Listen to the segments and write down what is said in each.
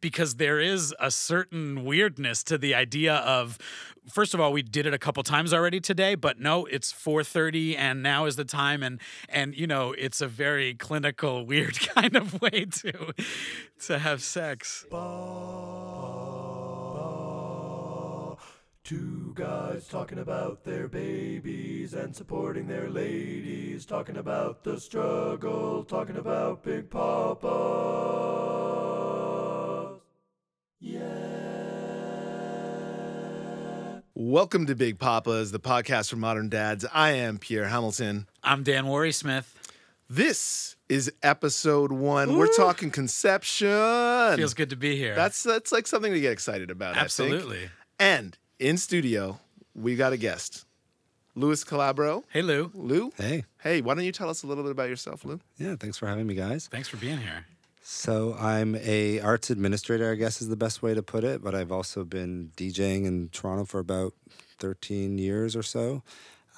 because there is a certain weirdness to the idea of first of all we did it a couple times already today but no it's 4:30 and now is the time and and you know it's a very clinical weird kind of way to to have sex Two guys talking about their babies and supporting their ladies, talking about the struggle, talking about Big Papa. Yeah. Welcome to Big Papas, the podcast for modern dads. I am Pierre Hamilton. I'm Dan Worry Smith This is episode one. We're talking conception. feels good to be here That's that's like something to get excited about. I think. absolutely And in studio, we got a guest, Louis Calabro. hey Lou Lou. Hey, Hey, why don't you tell us a little bit about yourself, Lou? yeah, thanks for having me, guys. thanks for being here So I'm a arts administrator, I guess is the best way to put it. But I've also been DJing in Toronto for about 13 years or so,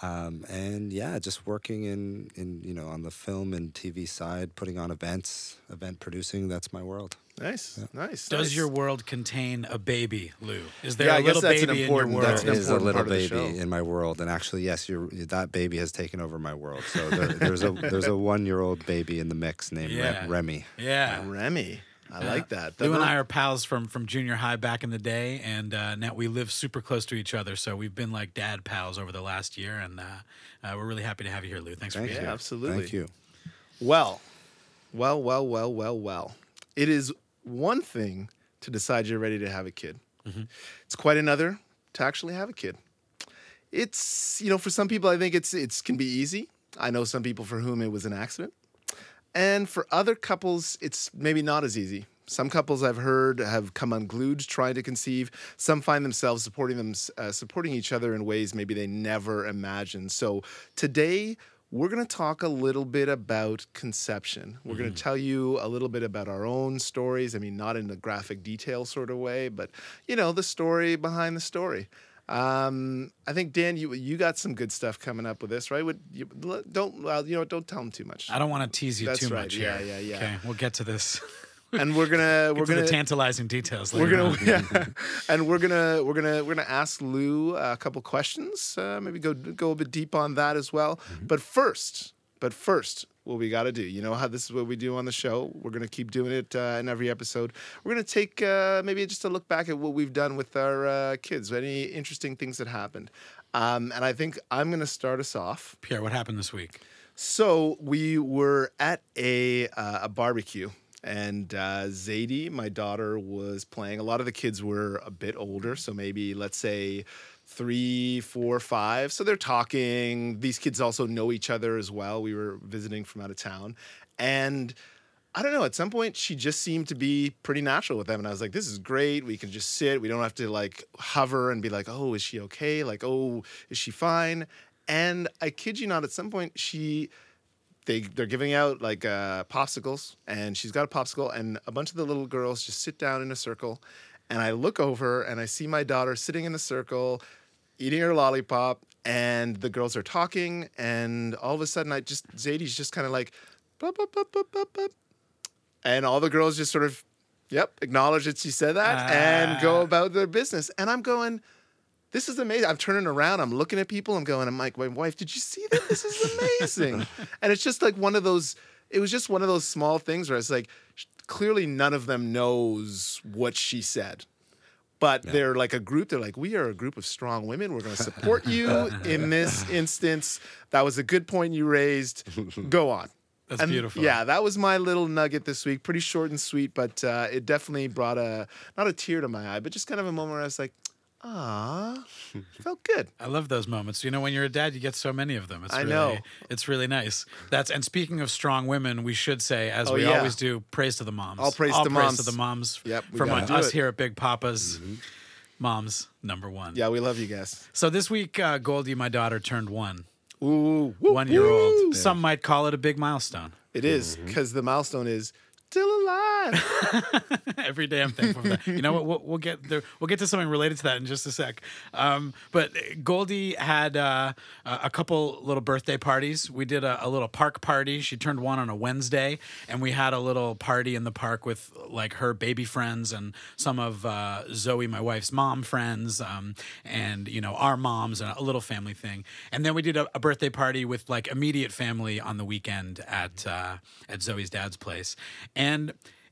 um, and yeah, just working in in you know on the film and TV side, putting on events, event producing. That's my world. Nice, nice. Does nice. your world contain a baby, Lou? Is there Yeah, a I little baby in your world? that's There an is a important little part of the baby show. in my world, and actually, yes, you're, that baby has taken over my world. So there, there's a there's a one year old baby in the mix named Re- Yeah. Remy. yeah. Remy? I like that. Lou and I are pals from from junior high back in the day, and uh, now we live super close to each other. So we've been like dad pals over the last year, and uh, uh, we're really happy to have you here, Lou. Thanks Thank for you. being Yeah, here. absolutely. Thank you. Well, well, well, well, well, well. It is one thing to decide you're ready to have a kid. It's quite another to actually have a kid. It's you know for some people I think it's it's can be easy. I know some people for whom it was an accident, and for other couples it's maybe not as easy. Some couples I've heard have come unglued trying to conceive. Some find themselves supporting them, uh, supporting each other in ways maybe they never imagined. So today we're going to talk a little bit about conception. We're going to tell you a little bit about our own stories. I mean, not in a graphic detail sort of way, but you know, the story behind the story. Um, I think Dan, you you got some good stuff coming up with this, right? Would you, don't well, you know, don't tell them too much. I don't want to tease you That's too right. much Yeah, here. yeah, yeah. Okay, we'll get to this. and we're gonna we're to gonna tantalizing details. we're gonna on. yeah, and we're gonna we're gonna we're gonna ask Lou a couple questions. Uh, maybe go go a bit deep on that as well. But first, but first, what we got to do, you know how this is what we do on the show. We're gonna keep doing it uh, in every episode. We're gonna take uh, maybe just a look back at what we've done with our uh, kids. Any interesting things that happened. Um, and I think I'm gonna start us off. Pierre, what happened this week? So we were at a uh, a barbecue, and uh, Zadie, my daughter, was playing. A lot of the kids were a bit older, so maybe let's say three, four, five. So they're talking. These kids also know each other as well. We were visiting from out of town, and. I don't know. At some point, she just seemed to be pretty natural with them, and I was like, "This is great. We can just sit. We don't have to like hover and be like, oh, is she okay? Like, oh, is she fine?" And I kid you not, at some point, she they they're giving out like uh, popsicles, and she's got a popsicle, and a bunch of the little girls just sit down in a circle, and I look over and I see my daughter sitting in the circle, eating her lollipop, and the girls are talking, and all of a sudden, I just Zadie's just kind of like, blah, blah, blah, blah, blah, blah. and all the girls just sort of, yep, acknowledge that she said that and go about their business, and I'm going. This is amazing. I'm turning around. I'm looking at people. I'm going. I'm like, my wife, did you see that? This is amazing. and it's just like one of those. It was just one of those small things where it's like, clearly none of them knows what she said, but they're like a group. They're like, we are a group of strong women. We're going to support you in this instance. That was a good point you raised. Go on. That's And beautiful. Yeah, that was my little nugget this week. Pretty short and sweet, but uh, it definitely brought a not a tear to my eye, but just kind of a moment where I was like, "Ah, felt good." I love those moments. You know, when you're a dad, you get so many of them. It's I really, know. It's really nice. That's and speaking of strong women, we should say, as Oh, we yeah. always do, praise to the moms. All praise All to praise moms. to the moms. Yep, we from gotta do us it. Mm-hmm. here at Big Papa's. Moms number one. Yeah, we love you guys. So this week, uh, Goldie, my daughter, turned one. Ooh, One year old. Some might call it a big milestone. It is because the milestone is still alive. that. Every day I'm thankful for that. You know what? We'll, we'll get there. We'll get to something related to that in just a sec. Um, but Goldie had uh, a a couple little birthday parties. We did a, a little park party. She turned one on a Wednesday, and we had a little party in the park with like her baby friends and some of uh, Zoe, my wife's mom friends, um, and you know our moms and a little family thing. And then we did a, a birthday party with like immediate family on the weekend at uh, at Zoe's dad's place, and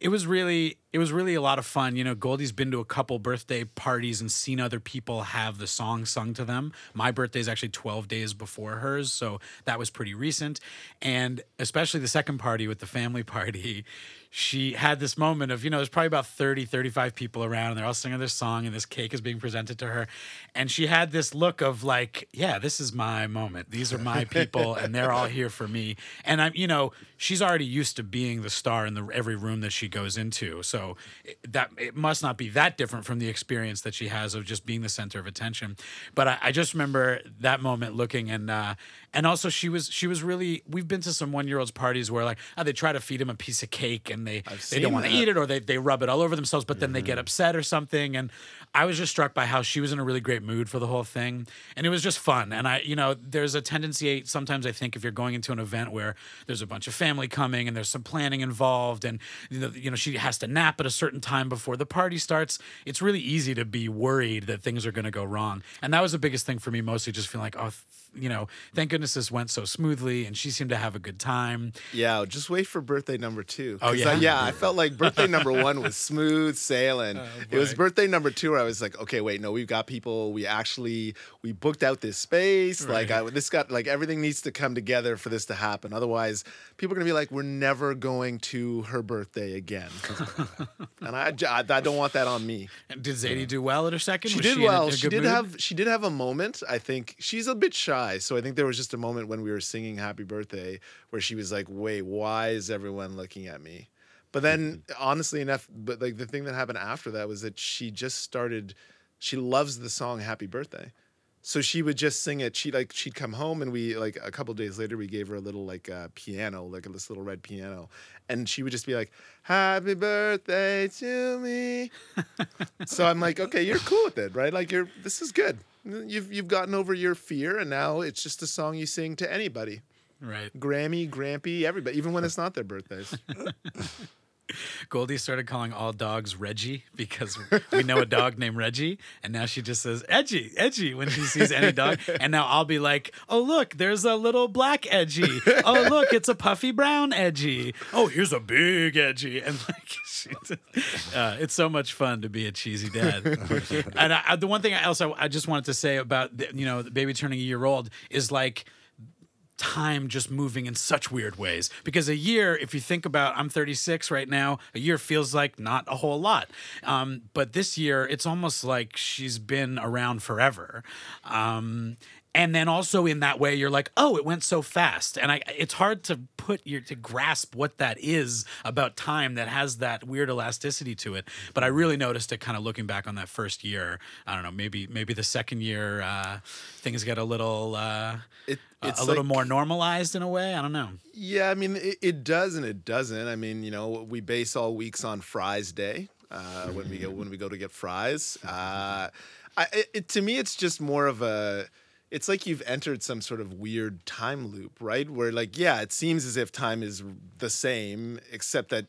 it was really it was really a lot of fun. You know, Goldie's been to a couple birthday parties and seen other people have the song sung to them. My birthday is actually 12 days before hers, so that was pretty recent. And especially the second party with the family party, she had this moment of, you know, there's probably about 30, 35 people around and they're all singing this song and this cake is being presented to her. And she had this look of like, yeah, this is my moment. These are my people and they're all here for me. And I'm, you know, she's already used to being the star in the every room that she goes into. So it, that it must not be that different from the experience that she has of just being the center of attention. But I, I just remember that moment looking and uh, and also she was she was really we've been to some one year olds parties where like oh, they try to feed him a piece of cake and they they don't want to eat it or they, they rub it all over themselves but then they get upset or something. And I was just struck by how she was in a really great mood for the whole thing. And it was just fun. And I you know there's a tendency sometimes I think if you're going into an event where there's a bunch of family coming and there's some planning involved and you know, you know she has to nap at a certain time before the party starts it's really easy to be worried that things are going to go wrong. And that was the biggest thing for me mostly just feeling like oh you know thank goodness this went so smoothly and she seemed to have a good time Yeah, just wait for birthday number two. Oh, yeah? I, yeah. I felt like birthday number one was smooth sailing. Oh, it was birthday number two where I was like, okay, wait, no, we've got people. We actually we booked out this space. Like, I, this got like everything needs to come together for this to happen. Otherwise, people are gonna be like, we're never going to her birthday again. and I, I don't want that on me. And did Zadie do well at her second She Was did a- well. a she did mood? have she did have a moment. I think she's a bit shy, so I think there was just a moment when we were singing "Happy Birthday" where she was like, "Wait, why is everyone looking at me?" But then, mm-hmm. honestly enough, but like the thing that happened after that was that she just started. She loves the song "Happy Birthday." So she would just sing it. She like she'd come home and we like a couple days later we gave her a little like uh, piano, like this little red piano, and she would just be like, "Happy birthday to me." so I'm like, okay, you're cool with it, right? Like you're this is good. You've you've gotten over your fear, and now it's just a song you sing to anybody, right Grammy, Grampy, everybody, even when it's not their birthdays. Goldie started calling all dogs Reggie because we know a dog named Reggie, and now she just says Edgy, Edgy when she sees any dog. And now I'll be like, Oh look, there's a little black Edgy. Oh look, it's a puffy brown Edgy. Oh, here's a big Edgy, and like, uh, it's so much fun to be a cheesy dad. and I, I- the one thing else I, I just wanted to say about the, you know the baby turning a year old is like time just moving in such weird ways. Because a year if you think about i'm 36 right now a year feels like not a whole lot. Um, but this year it's almost like she's been around forever. Um, and then also in that way you're like oh it went so fast and i it's hard to put your to grasp what that is about time that has that weird elasticity to it but i really noticed it kind of looking back on that first year i don't know maybe maybe the second year uh, things get a little uh, It, it's a little like- more normalized in a way. I don't know. Yeah, I mean, it, it does and it doesn't. I mean, you know, we base all weeks on Fries Day uh, when we go when we go to get fries. Uh, I, it, to me, it's just more of a. It's like you've entered some sort of weird time loop, right? Where like, yeah, it seems as if time is the same, except that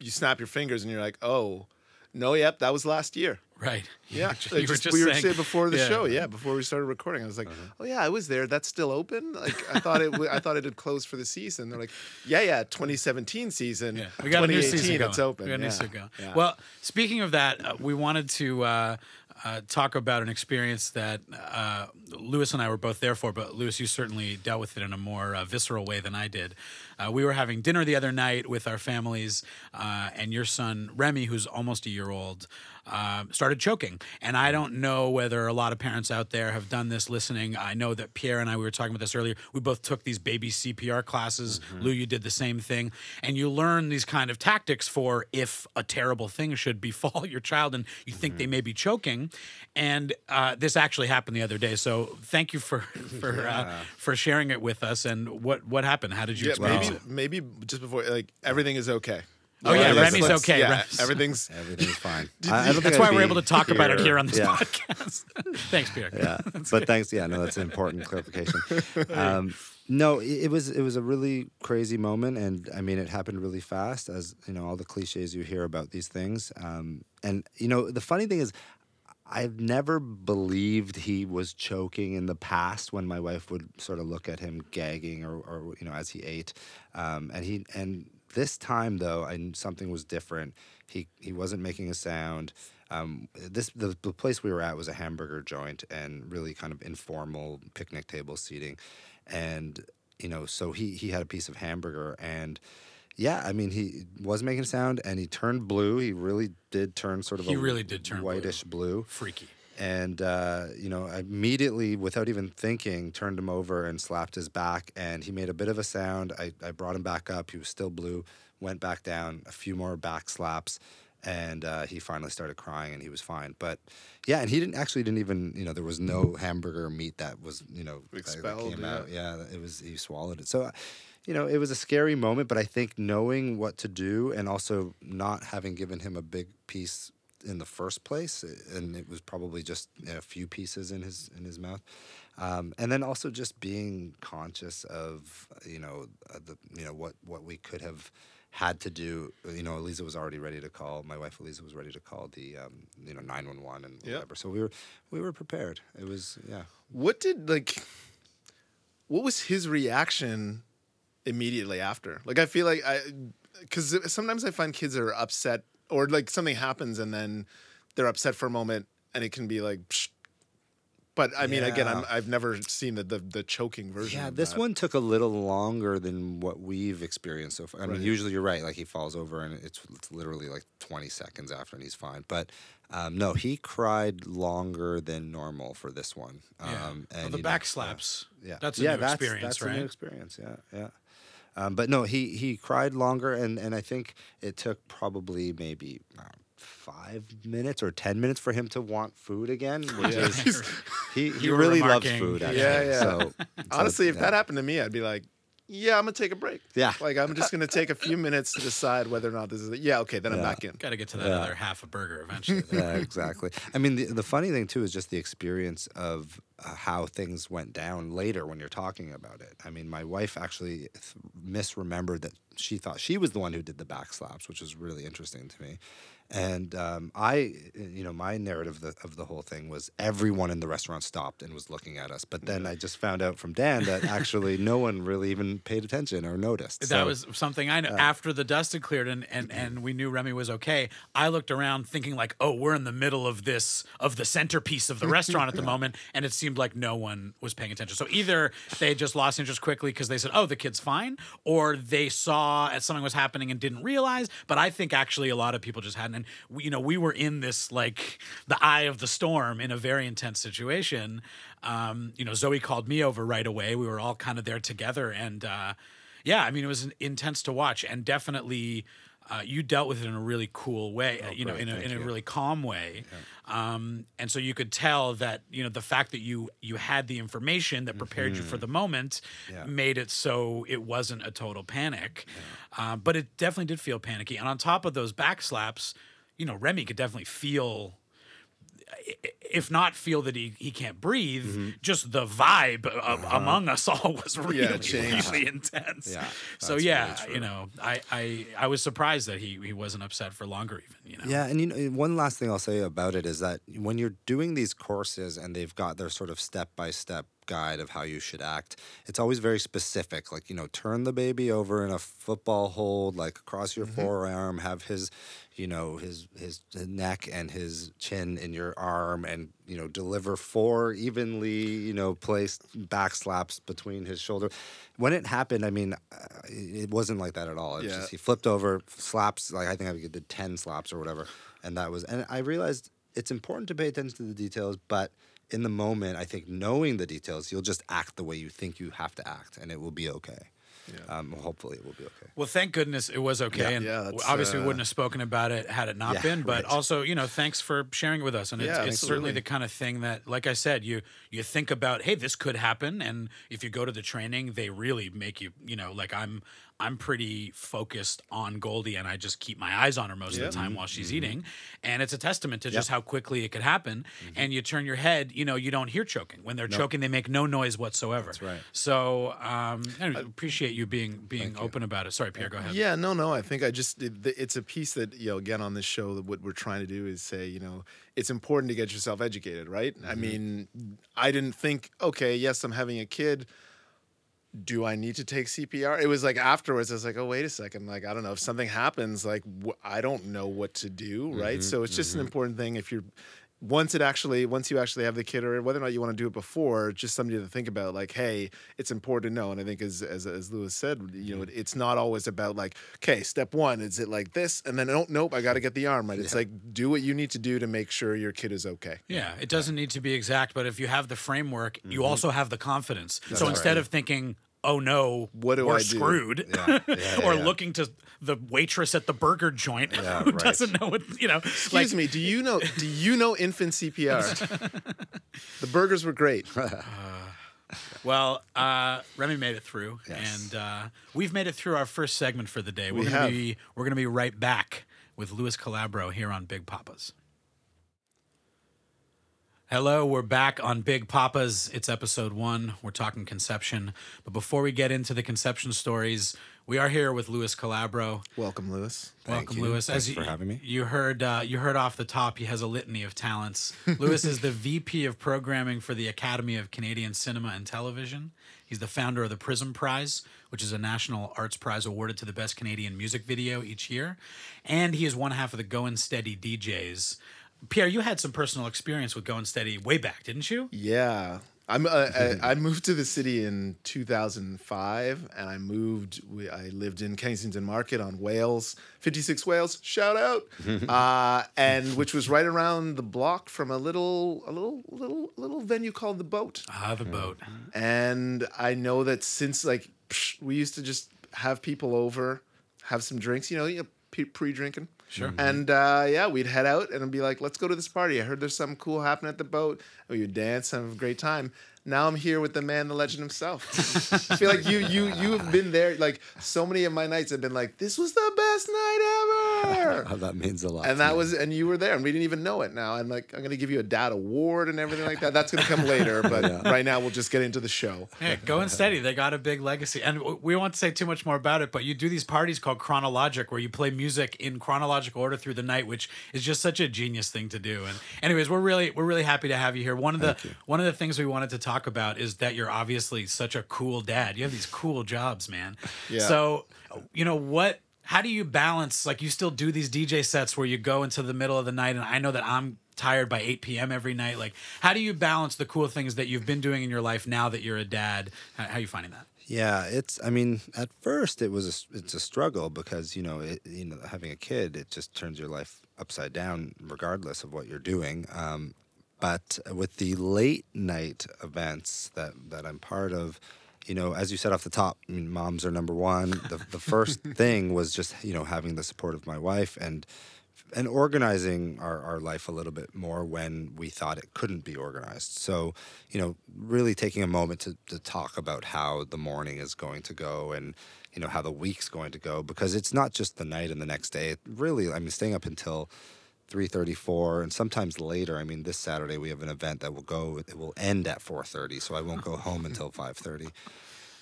you snap your fingers and you're like, oh, no, yep, that was last year. Right. Yeah, like you were just- just we were saying- before the yeah. show. Yeah, before we started recording, I was like, "Oh yeah, I was there. That's still open." Like I thought it. w- I thought it had closed for the season. They're like, "Yeah, yeah, 2017 season. Yeah, we got a new 2018, season going. It's open. We got a new yeah. season going. Yeah. Well, speaking of that, uh, we wanted to uh, uh, talk about an experience that uh, Lewis and I were both there for, but Lewis, you certainly dealt with it in a more uh, visceral way than I did. Uh, we were having dinner the other night with our families, uh, and your son Remy, who's almost a year old, uh, started choking. And I don't know whether a lot of parents out there have done this listening. I know that Pierre and I, we were talking about this earlier. We both took these baby CPR classes. Lou, you did the same thing. And you learn these kind of tactics for if a terrible thing should befall your child and you think they may be choking. And uh, this actually happened the other day. So thank you for for uh, for sharing it with us. And what what happened? How did you yeah, experience maybe it? maybe just before like everything is okay. Oh, yeah, let's- Remy's let's- okay. Yeah, Remy's- everything's. Everything's fine. I, I That's I'd why we're able to talk about it here on this Yeah. podcast. Thanks, Pierre. yeah but thanks yeah no that's an important clarification um, no it, it was it was a really crazy moment and i mean it happened really fast as you know all the cliches you hear about these things um, and you know the funny thing is I've never believed he was choking in the past when my wife would sort of look at him gagging or, or you know as he ate, um, and he and this time though I knew something was different. He he wasn't making a sound. Um, this the, the place we were at was a hamburger joint and really kind of informal picnic table seating, and you know so he he had a piece of hamburger and. Yeah, I mean, he was making a sound, and he turned blue. He really did turn sort of He a really did turn blue. whitish blue. Freaky. And uh, you know, I immediately, without even thinking, turned him over and slapped his back, and he made a bit of a sound. I, I brought him back up. He was still blue. Went back down. A few more back slaps, and uh, he finally started crying, and he was fine. But yeah, and he didn't actually didn't even you know there was no hamburger meat that was you know Expelled, came yeah. out. Yeah, it was he swallowed it. So. uh, You know, it was a scary moment, but I think knowing what to do and also not having given him a big piece in the first place, and it was probably just a few pieces in his in his mouth, um, and then also just being conscious of you know uh, the you know what what we could have had to do. You know, Eliza was already ready to call. My wife Eliza was ready to call the um, you know nine one one and Yep. whatever. So we were we were prepared. It was yeah. What did like? What was his reaction immediately after? Like, I feel like I, because sometimes I find kids are upset or like something happens and then they're upset for a moment and it can be like. Psh. But I mean, again, I'm, I've never seen the, the the choking version. Yeah, of this that. one took a little longer than what we've experienced so far. I mean, usually you're right. Like he falls over and it's, it's literally like 20 seconds after and he's fine. But um, no, he cried longer than normal for this one. Yeah. Um, Well, the you know, back yeah, slaps. Yeah, That's a yeah, new that's, experience, that's right? a new experience. Yeah, yeah. Um, but no, he he cried longer, and and I think it took probably maybe. Uh, Five minutes or ten minutes for him to want food again, which Yeah. is he, he really loves food. Actually. Yeah, yeah. So, so, Honestly, if yeah. that happened to me, I'd be like, yeah, I'm gonna take a break. Yeah. Like I'm just gonna take a few minutes to decide whether or not this is. Yeah, okay, then I'm back in. Got to get to that Yeah. other half a burger eventually. yeah, exactly. I mean, the, the funny thing too is just the experience of uh, how things went down later when you're talking about it. I mean, my wife actually th- misremembered that she thought she was the one who did the back slaps, which was really interesting to me. And um, I, you know, my narrative of the, of the whole thing was everyone in the restaurant stopped and was looking at us. But then I just found out from Dan that actually no one really even paid attention or noticed. That So- was something I know. After the dust had cleared and, and, and we knew Remy was okay, I looked around thinking like, oh, we're in the middle of this of the centerpiece of the restaurant at the moment, and it seemed like no one was paying attention. So either they just lost interest quickly because they said, oh, the kid's fine, or they saw something was happening and didn't realize. But I think actually a lot of people just hadn't. And we, you know, we were in this like the eye of the storm in a very intense situation. Um, you know, Zoe called me over right away. We were all kind of there together, and. Uh, yeah, I mean, it was intense to watch, and definitely uh, you dealt with it in a really cool way. uh, you know, great, in a thank in a you. really calm way. Um, and so you could tell that you know the fact that you you had the information that prepared you for the moment Yeah. made it so it wasn't a total panic. Um, but it definitely did feel panicky. And on top of those back slaps, you know, Remy could definitely feel if not feel that he, he can't breathe, Mm-hmm. just the vibe a- among us all was really, Yeah, really intense. Yeah, so yeah, really you know, I, I I was surprised that he he wasn't upset for longer even. You know. Yeah, and you know, one last thing I'll say about it is that when you're doing these courses and they've got their sort of step by step guide of how you should act, it's always very specific. Like, you know, turn the baby over in a football hold, like across your forearm, have his, you know, his his neck and his chin in your arm and, you know, deliver four evenly, you know, placed back slaps between his shoulder. When it happened, I mean, uh, it wasn't like that at all. It was Yeah. just he flipped over, slaps, like I think I did 10 slaps or whatever. And that was, and I realized it's important to pay attention to the details, but in the moment, I think knowing the details, you'll just act the way you think you have to act and it will be okay. Um, hopefully, it will be okay. Well, thank goodness it was okay, and Yeah, that's, obviously we uh, wouldn't have spoken about it had it not Yeah, been. But right. also, you know, thanks for sharing it with us. And it's, Yeah, it's certainly the kind of thing that, like I said, you you think about, hey, this could happen, and if you go to the training, they really make you, you know, like I'm I'm pretty focused on Goldie and I just keep my eyes on her most of the time while she's mm-hmm. eating. And it's a testament to just how quickly it could happen. Mm-hmm. And you turn your head, you know, you don't hear choking. When they're choking, they make no noise whatsoever. That's right. So um, I appreciate you being being open about it. Sorry, Pierre, go ahead. Yeah, no, no. I think I just it, it's a piece that you know. Again, on this show, that what we're trying to do is say, you know, it's important to get yourself educated, right? I mm-hmm. mean, I didn't think, okay, yes, I'm having a kid. Do I need to take CPR? It was like afterwards, I was like, oh, wait a second. Like, I don't know if something happens, like, wh- I don't know what to do, right? Mm-hmm, so it's just an mm-hmm. important thing if you're once it actually once you actually have the kid or whether or not you want to do it before just something to think about like hey it's important to know. And i think as as, as lewis said you know it's not always about like okay step one is it like this? And then oh nope i got to get the arm right. It's like do what you need to do to make sure your kid is okay. Yeah, it doesn't need to be exact, but if you have the framework, you Mm-hmm. also have the confidence. so instead of thinking, "Oh no, What do we're I do?" screwed," Yeah, yeah, or yeah. looking to the waitress at the burger joint Yeah, who right. doesn't know what you know. excuse me do you know do you know infant cpr the burgers were great Well, uh, Remy made it through, Yes. and uh, we've made it through our first segment for the day. We're We gonna have. be we're gonna be right back with Louis Calabro here on Big Papas. Hello, we're back on Big Papas. It's episode one. We're talking conception, but before we get into the conception stories, we are here with Louis Calabro. welcome lewis Thank Welcome, you. Lewis. Thanks you, for having me. You heard uh, you heard off the top. He has a litany of talents. Lewis is the VP of programming for the Academy of Canadian Cinema and Television. He's the founder of the Prism Prize, which is a national arts prize awarded to the best Canadian music video each year, and he is one half of the Goin' Steady DJs. Pierre, you had some personal experience with Goin' Steady way back, didn't you? Yeah. I'm, uh, I, I moved to the city in 2005 and I moved, we, I lived in Kensington Market on Wales, 56 Wales, shout out. uh, and which was right around the block from a little, a little, little, little venue called The Boat. Ah, the boat. And I know that since like psh, we used to just have people over, have some drinks, you know, you know, pre-drinking. Sure. And uh, yeah, we'd head out and be like, "Let's go to this party. I heard there's something cool happening at the boat." And we'd dance, have a great time. Now I'm here with the man, the legend himself. I feel like you, you, you have been there. Like so many of my nights have been like, "This was the best night ever." Oh, that means a lot. And that me. was, and you were there, and we didn't even know it. Now, and like, I'm gonna give you a dad award and everything like that. That's gonna come later, but right now we'll just get into the show. Yeah, going steady. They got a big legacy, and we won't say too much more about it. But you do these parties called Chronologic, where you play music in chronological order through the night, which is just such a genius thing to do. And anyways, we're really we're really happy to have you here. One of the one of the things we wanted to talk about is that you're obviously such a cool dad. You have these cool jobs, man. Yeah. So, you know what? How do you balance? Like, you still do these DJ sets where you go into the middle of the night, and I know that I'm tired by 8 p.m. every night. Like, how do you balance the cool things that you've been doing in your life now that you're a dad? How, how are you finding that? Yeah, it's. I mean, at first it was. A, it's a struggle because you know, it, you know, having a kid, it just turns your life upside down, regardless of what you're doing. Um, but with the late night events that that I'm part of, you know, as you said off the top, I mean, moms are number one. The the first thing was just you know having the support of my wife and and organizing our, our life a little bit more when we thought it couldn't be organized. So, you know, really taking a moment to, to talk about how the morning is going to go and, you know, how the week's going to go because it's not just the night and the next day. It really, I mean, staying up until 3.34 and sometimes later. I mean, this Saturday we have an event that will go, it will end at 4.30, so I won't go home until 5.30.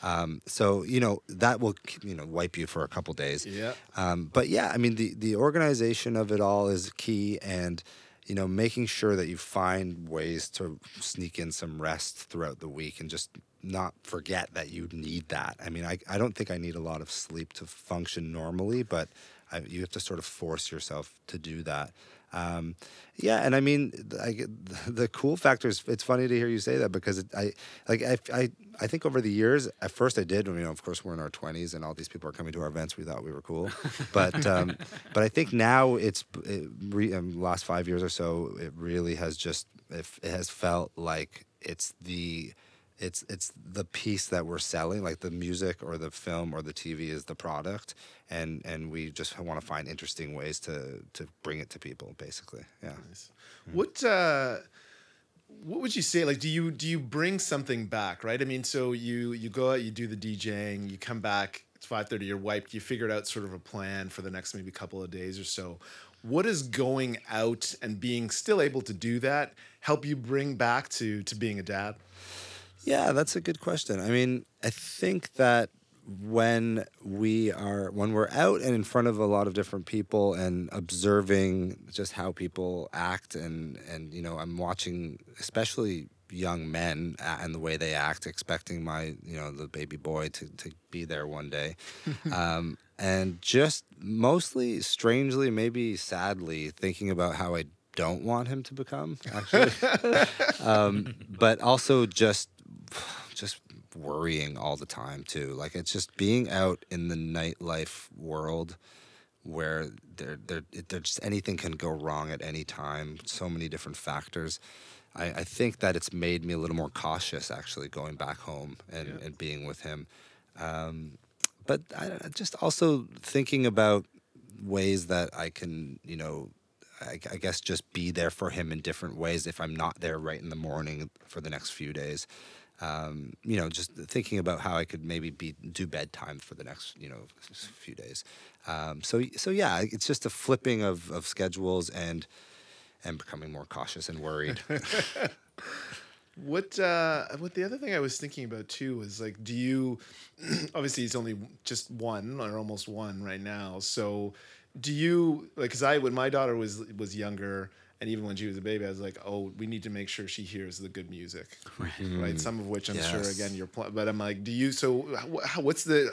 Um, so you know that will you know wipe you for a couple days. Yeah. Um, but yeah, I mean the the organization of it all is key, and you know making sure that you find ways to sneak in some rest throughout the week and just not forget that you need that. I mean, I I don't think I need a lot of sleep to function normally, but I, you have to sort of force yourself to do that. Um, yeah, and I mean, I, the cool factor is it's funny to hear you say that because it, I like I, I I think over the years, at first I did. You know, of course, we're in our twenties, and all these people are coming to our events. We thought we were cool, but um, but I think now it's it, re, um, last five years or so, it really has just it, it has felt like it's the it's it's the piece that we're selling like the music or the film or the tv is the product and and we just want to find interesting ways to to bring it to people basically yeah What uh what would you say like do you do you bring something back, right? I mean, so you you go out, you do the DJing, you come back it's five thirty. You're wiped. You figured out sort of a plan for the next maybe couple of days or so. what is going out and being still able to do that help you bring back to to being a dad? Yeah, that's a good question. I mean, I think that when we are when we're out and in front of a lot of different people and observing just how people act and and you know I'm watching especially young men and the way they act expecting my you know the baby boy to, to be there one day um, and just mostly strangely maybe sadly thinking about how I don't want him to become actually um, but also just just worrying all the time too. Like it's just being out in the nightlife world where there there there just anything can go wrong at any time. So many different factors. I, I think that it's made me a little more cautious actually going back home and, Yeah. and being with him. Um, but I, just also thinking about ways that I can, you know, I, I guess just be there for him in different ways if I'm not there right in the morning for the next few days. Um, you know, just thinking about how I could maybe be do bedtime for the next, you know, few days. Um, so, so yeah, it's just a flipping of, of schedules and and becoming more cautious and worried. What uh what the other thing I was thinking about too was like do you obviously it's only just one or almost one right now. So do you like cuz I when my daughter was was younger and even when she was a baby I was like, "Oh, we need to make sure she hears the good music." Right? Mm-hmm. Some of which I'm sure again you're pl- but I'm like, "Do you so wh- what's the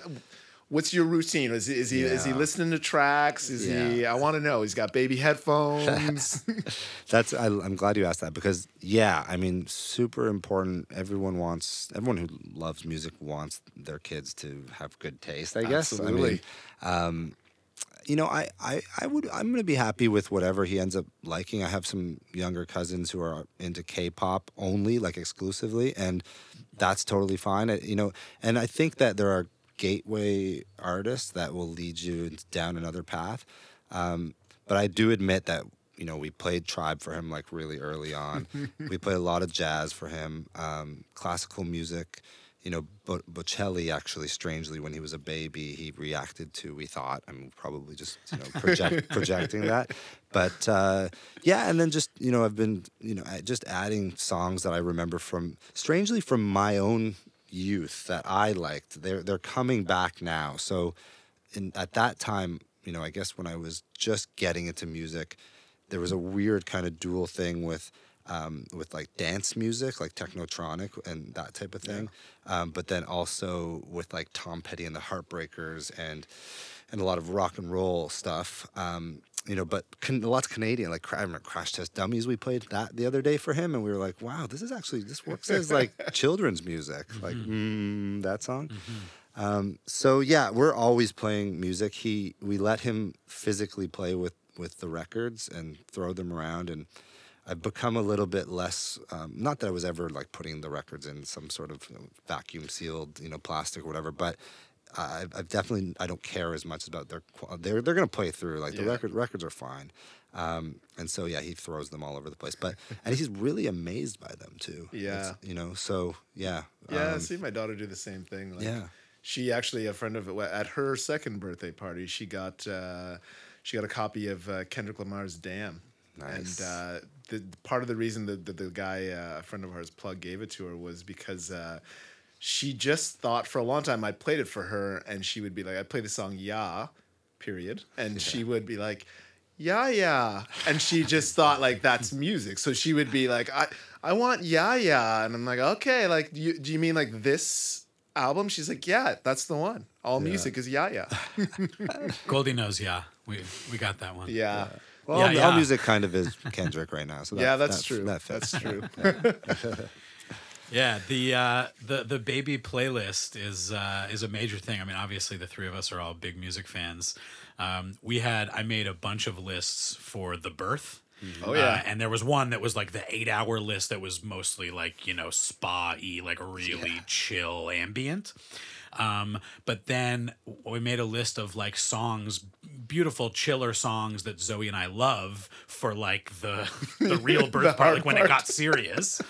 What's your routine? Is he is he, is he listening to tracks? Is he? I want to know. He's got baby headphones. That's I, I'm glad you asked that because yeah, I mean, super important. Everyone wants everyone who loves music wants their kids to have good taste. I guess. I mean, Absolutely. Um, you know, I, I, I would I'm gonna be happy with whatever he ends up liking. I have some younger cousins who are into K-pop only, like exclusively, and that's totally fine. I, you know, and I think that there are gateway artists that will lead you down another path. Um, but I do admit that you know we played Tribe for him like really early on. we played a lot of jazz for him, um, classical music. You know, Bo- Bocelli actually, strangely, when he was a baby, he reacted to. We thought, I'm probably just you know project, projecting that, but uh, yeah. And then just you know, I've been you know just adding songs that I remember from, strangely, from my own youth that I liked. They're they're coming back now. So, in at that time, you know, I guess when I was just getting into music, there was a weird kind of dual thing with um, with like dance music, like technotronic and that type of thing. Um, but then also with like Tom Petty and the Heartbreakers and and a lot of rock and roll stuff. Um, you know, but can, lots of Canadian, like I remember Crash Test Dummies. We played that the other day for him, and we were like, "Wow, this is actually this works as like children's music." Like mm, that song. Um, so yeah, we're always playing music. He we let him physically play with with the records and throw them around, and I've become a little bit less. Um, not that I was ever like putting the records in some sort of you know, vacuum sealed, you know, plastic or whatever, but. I've, I've definitely I don't care as much about their they're they're gonna play through like the Yeah. record records are fine, um, and so yeah he throws them all over the place but and he's really amazed by them too Yeah. It's, you know so yeah Yeah, um, see my daughter do the same thing. Like, Yeah. She actually a friend of at her second birthday party, she got uh, she got a copy of uh, Kendrick Lamar's "Damn." Nice. And uh, the part of the reason that the, the guy, uh, a friend of ours, plug gave it to her was because uh, she just thought for a long time I played it for her, and she would be like, I play the song "Yeah," period, and she would be like. Yeah, yeah. And she just thought like that's music. So she would be like, I, I want yeah, yeah. And I'm like, okay, like do you, do you mean like this album? She's like, yeah, that's the one. All music is yeah, yeah. Goldie knows, yeah. We we got that one. Yeah. Well, Yeah, all, yeah. all music kind of is Kendrick right now. So that, Yeah, that's that- true. That fits. That's true. Yeah, the uh, the the baby playlist is uh, is a major thing. I mean, obviously, the three of us are all big music fans. Um, we had I made a bunch of lists for the birth. Oh, yeah. Uh, and there was one that was like the eight hour list that was mostly like you know spa y, like really chill ambient. Um, but then we made a list of like songs, beautiful chiller songs that Zoe and I love for like the the real birth part, like when it got serious.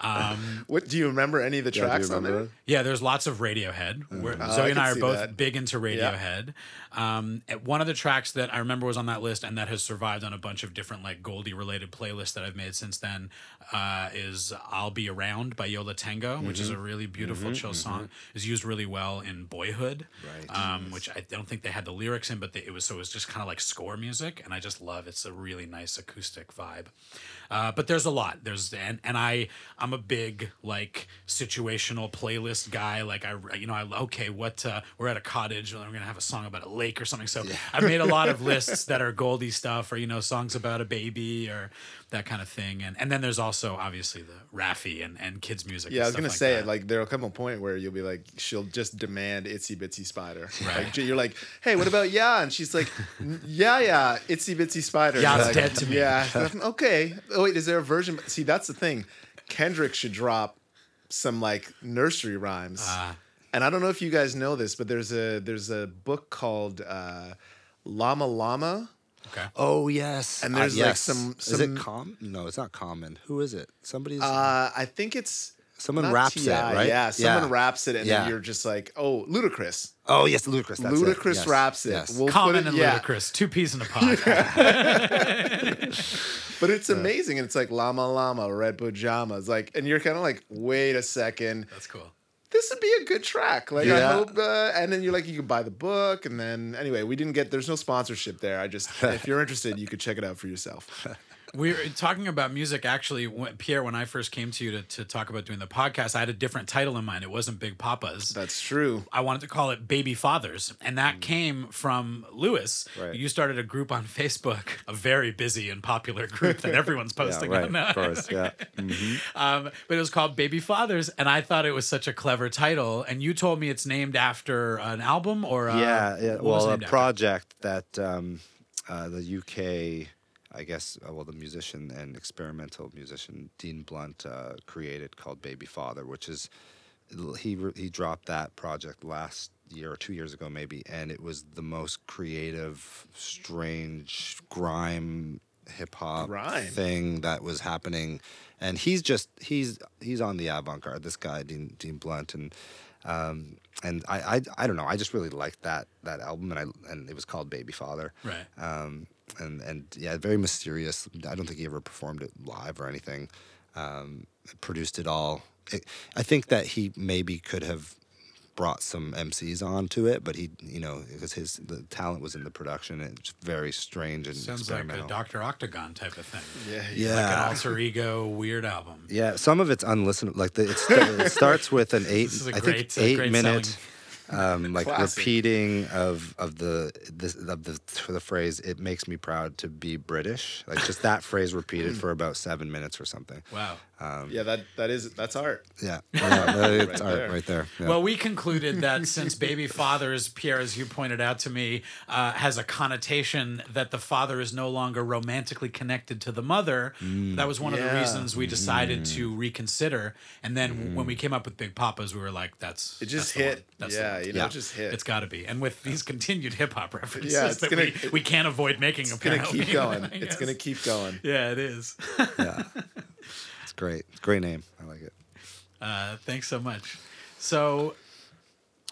Um, What do you remember any of the Yeah, tracks on there? yeah, there's lots of Radiohead. We're, Oh, Zoe I and I are both that. big into Radiohead. Um, and one of the tracks that I remember was on that list and that has survived on a bunch of different like Goldie related playlists that I've made since then uh, is "I'll Be Around" by Yo La Tengo, which Mm-hmm. is a really beautiful chill song. Is used really well in Boyhood, Right. um, which I don't think they had the lyrics in, but they, it was so it was just kind of like score music, and I just love. It's a really nice acoustic vibe. Uh, but there's a lot. There's and and I I'm a big like situational playlist guy. Like I you know I okay what uh, we're at a cottage and we're gonna have a song about a lake or something. So I've made a lot of lists that are Goldie stuff or you know songs about a baby or that kind of thing. And and then there's also obviously the Raffi and and kids music. Yeah, I was gonna like say that. it. Like there'll come a point where you'll be like, she'll just demand itsy bitsy spider. Right. Like you're like, hey, what about yeah? And she's like, yeah, yeah, itsy bitsy spider. Yeah, it's like, dead to me. Yeah, okay. Oh wait, is there a version? See, that's the thing. Kendrick should drop some like nursery rhymes. Ah. And I don't know if you guys know this, but there's a there's a book called uh, Llama Llama. okay. Oh yes, And Uh, there's, like, yes. some- Is it com? No, it's not common. Who is it? Somebody's. Uh, I think it's Someone raps T.I., it, right? Yeah, someone Yeah. raps it, and Yeah. then you're just like, oh, Ludacris. oh yes, Ludacris. That's it. Ludacris Yes. raps it. Yes. We'll put Common it- and yeah. Ludacris, two peas in a pod. But it's amazing, and it's like llama llama, red pajamas, like, and you're kind of like, wait a second, That's cool. This would be a good track. Like, I hope, uh, and then you're like, you can buy the book, and then anyway, we didn't get. There's no sponsorship there. I just, if you're interested, you could check it out for yourself. We were talking about music actually, when, Pierre. When I first came to you to, to talk about doing the podcast, I had a different title in mind. It wasn't Big Papas. That's true. I wanted to call it Baby Fathers, and that came from Lewis. Right. You started a group on Facebook, a very busy and popular group that everyone's Yeah, posting right. on now. Of course, yeah. Um, but it was called Baby Fathers, and I thought it was such a clever title. And you told me it's named after an album or a, yeah, yeah. what was it Well, a named after? project that um, uh, the UK, I guess, uh, well, the musician and experimental musician Dean Blunt uh, created called Baby Father, which is he he dropped that project last year or two years ago maybe, and it was the most creative, strange grime hip hop thing that was happening. And he's just he's he's on the avant garde. This guy Dean Dean Blunt and um, and I, I I don't know. I just really liked that that album, and I and it was called Baby Father. Right. Um, and and yeah, very mysterious. I don't think he ever performed it live or anything. Um, produced it all. It, I think that he maybe could have brought some MCs onto it, but he, you know, because his the talent was in the production. And it's very strange and Sounds like a experimental. Doctor Octagon type of thing. Yeah. yeah, Like an alter ego weird album. Yeah, some of it's unlistenable. Like the, it, it starts with an eight, This is a I great- think a eight great minute, um, like Classic. repeating of of the this of the for the phrase. It makes me proud to be British. Like just that phrase repeated for about seven minutes or something. Wow. Yeah, that that is that's art. Yeah, yeah it's Right art there. right there. Yeah. Well, we concluded that since baby fathers, Pierre, as you pointed out to me, uh, has a connotation that the father is no longer romantically connected to the mother. That was one of the reasons we decided to reconsider. And then when we came up with Big Papas, we were like, "That's It just that's the one. hit. That's the yeah, you know, Yeah. it just hit. It's got to be." And with these continued hip hop references Yeah, that gonna- we, we can't avoid making, it's gonna apparently. keep going. It's gonna keep going. Yeah, it is. yeah, it's great. It's a great name. I like it. Uh, thanks so much. So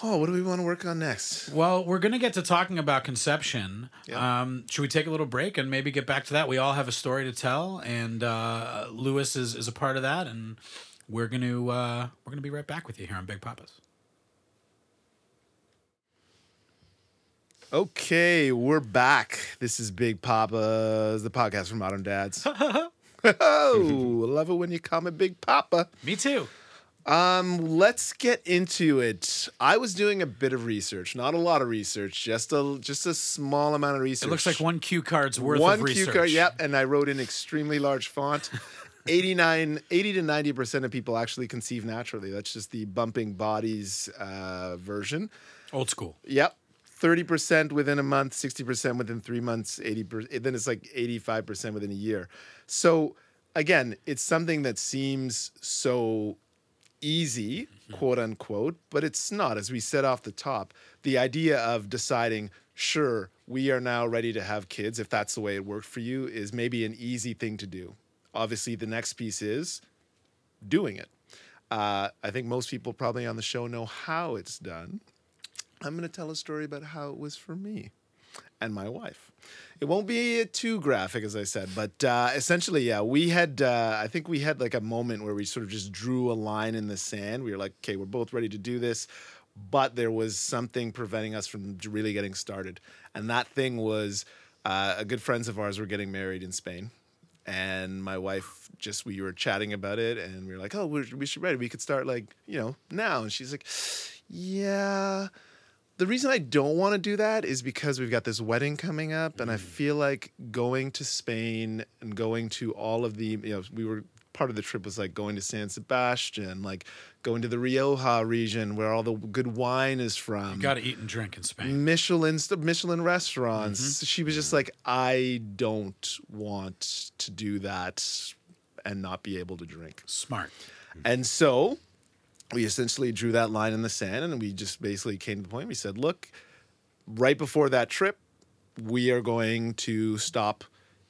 Oh, what do we want to work on next? Well, we're going to get to talking about conception. Yeah. Um, should we take a little break and maybe get back to that? We all have a story to tell, and uh, Lewis is, is a part of that, and we're going to uh, we're going to be right back with you here on Big Papas. Okay, we're back. This is Big Papa's, the podcast for modern dads. oh, I love it when you call me Big Papa. Me too. Um, let's get into it. I was doing a bit of research, not a lot of research, just a just a small amount of research. It looks like one cue card's worth one of cue card. Yep, and I wrote in extremely large font. 89, 80 to 90% of people actually conceive naturally. That's just the bumping bodies uh, version. Old school. Yep. 30% within a month, 60% within three months, 80%, then it's like 85% within a year. So again, it's something that seems so easy, quote unquote, but it's not. As we said off the top, the idea of deciding, sure, we are now ready to have kids, if that's the way it worked for you, is maybe an easy thing to do. Obviously, the next piece is doing it. Uh, I think most people probably on the show know how it's done. I'm going to tell a story about how it was for me and my wife. It won't be too graphic, as I said, but uh, essentially, yeah, we had, uh, I think we had like a moment where we sort of just drew a line in the sand. We were like, okay, we're both ready to do this, but there was something preventing us from really getting started. And that thing was uh, a good friends of ours were getting married in Spain. And my wife just, we were chatting about it and we were like, oh, we should ready. We could start like, you know, now. And she's like, yeah the reason I don't want to do that is because we've got this wedding coming up, and I mm. feel like going to Spain and going to all of the, you know, we were part of the trip was like going to San Sebastian, like going to the Rioja region where all the good wine is from. You got to eat and drink in Spain. Michelin Michelin restaurants. Mm-hmm. She was just like, I don't want to do that and not be able to drink. Smart. And so we essentially drew that line in the sand and we just basically came to the point. We said, look, right before that trip, we are going to stop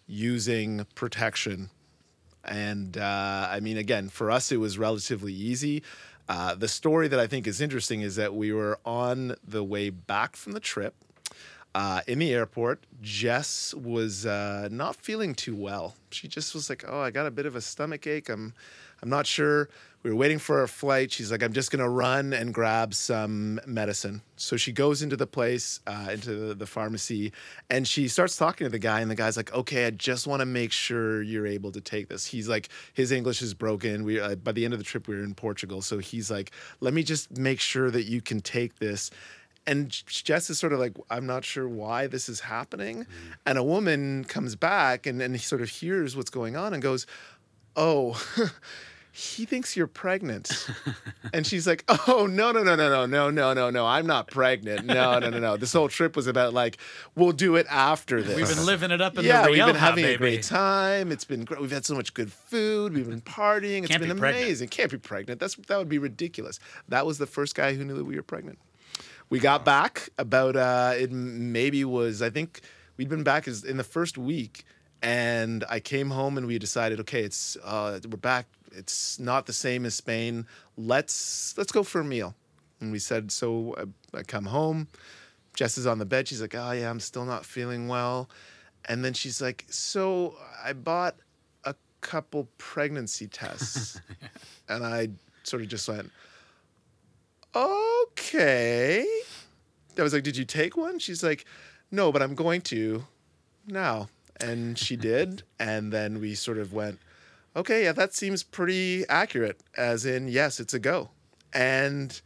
using protection. And uh, I mean, again, for us, it was relatively easy. Uh, the story that I think is interesting is that we were on the way back from the trip. Uh, in the airport, Jess was uh, not feeling too well. She just was like, "Oh, I got a bit of a stomach ache. I'm, I'm not sure." We were waiting for our flight. She's like, "I'm just gonna run and grab some medicine." So she goes into the place, uh, into the, the pharmacy, and she starts talking to the guy. And the guy's like, "Okay, I just want to make sure you're able to take this." He's like, his English is broken. We uh, by the end of the trip, we were in Portugal, so he's like, "Let me just make sure that you can take this." and Jess is sort of like, I'm not sure why this is happening. And a woman comes back and, and he sort of hears what's going on and goes, Oh, he thinks you're pregnant. and she's like, Oh, no, no, no, no, no, no, no, no, no. I'm not pregnant. No, no, no, no. This whole trip was about like, we'll do it after this. We've been living it up in yeah, the we've been having baby. a great time. It's been great. We've had so much good food. We've been partying. It's Can't been be pregnant. amazing. Can't be pregnant. That's that would be ridiculous. That was the first guy who knew that we were pregnant. We got back about uh it maybe was I think we'd been back as in the first week and I came home and we decided okay it's uh we're back it's not the same as Spain let's let's go for a meal and we said so I, I come home Jess is on the bed she's like oh yeah I'm still not feeling well and then she's like so I bought a couple pregnancy tests and I sort of just went okay. I was like, did you take one? She's like, no, but I'm going to now. And she did. And then we sort of went, okay, yeah, that seems pretty accurate, as in, yes, it's a go. And